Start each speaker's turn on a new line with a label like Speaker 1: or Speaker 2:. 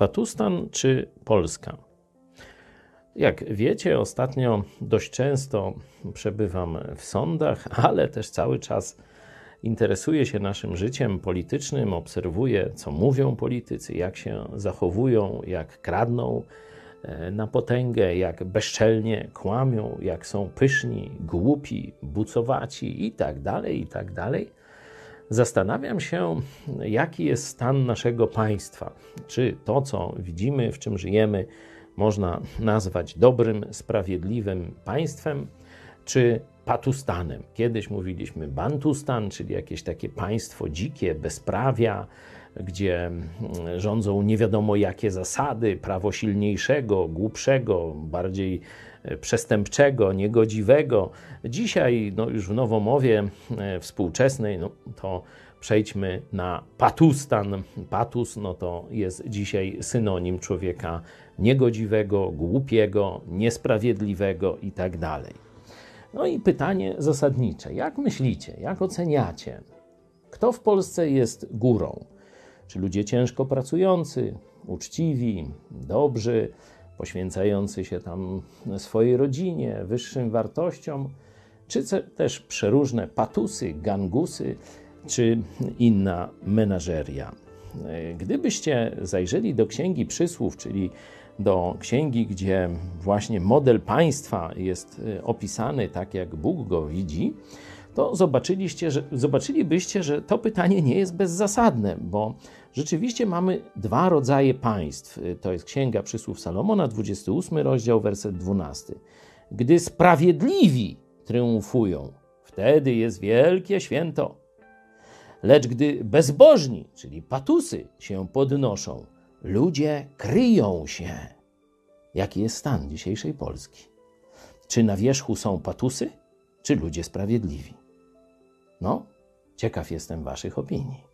Speaker 1: Patustan czy Polska? Jak wiecie, ostatnio dość często przebywam w sądach, ale też cały czas interesuję się naszym życiem politycznym, obserwuję, co mówią politycy, jak się zachowują, jak kradną e, na potęgę, jak bezczelnie kłamią, jak są pyszni, głupi, bucowaci i tak dalej, i tak dalej. Zastanawiam się, jaki jest stan naszego państwa. Czy to, co widzimy, w czym żyjemy, można nazwać dobrym, sprawiedliwym państwem, czy Patustanem. Kiedyś mówiliśmy Bantustan, czyli jakieś takie państwo dzikie, bezprawia, gdzie mm, rządzą nie wiadomo jakie zasady, prawo silniejszego, głupszego, bardziej e, przestępczego, niegodziwego. Dzisiaj, no już w nowomowie e, współczesnej, no to przejdźmy na patustan. Patus, no to jest dzisiaj synonim człowieka niegodziwego, głupiego, niesprawiedliwego i tak. No i pytanie zasadnicze: jak myślicie, jak oceniacie, kto w Polsce jest górą? Czy ludzie ciężko pracujący, uczciwi, dobrzy, poświęcający się tam swojej rodzinie, wyższym wartościom, czy też przeróżne patusy, gangusy, czy inna menażeria? Gdybyście zajrzeli do Księgi Przysłów, czyli do księgi, gdzie właśnie model państwa jest y, opisany tak, jak Bóg go widzi, to zobaczyliście, że, zobaczylibyście, że to pytanie nie jest bezzasadne, bo rzeczywiście mamy dwa rodzaje państw. To jest Księga Przysłów Salomona, 28 rozdział, werset 12. Gdy sprawiedliwi triumfują, wtedy jest wielkie święto. Lecz gdy bezbożni, czyli patusy, się podnoszą, ludzie kryją się. Jaki jest stan dzisiejszej Polski? Czy na wierzchu są patusy, czy ludzie sprawiedliwi? No, ciekaw jestem Waszych opinii.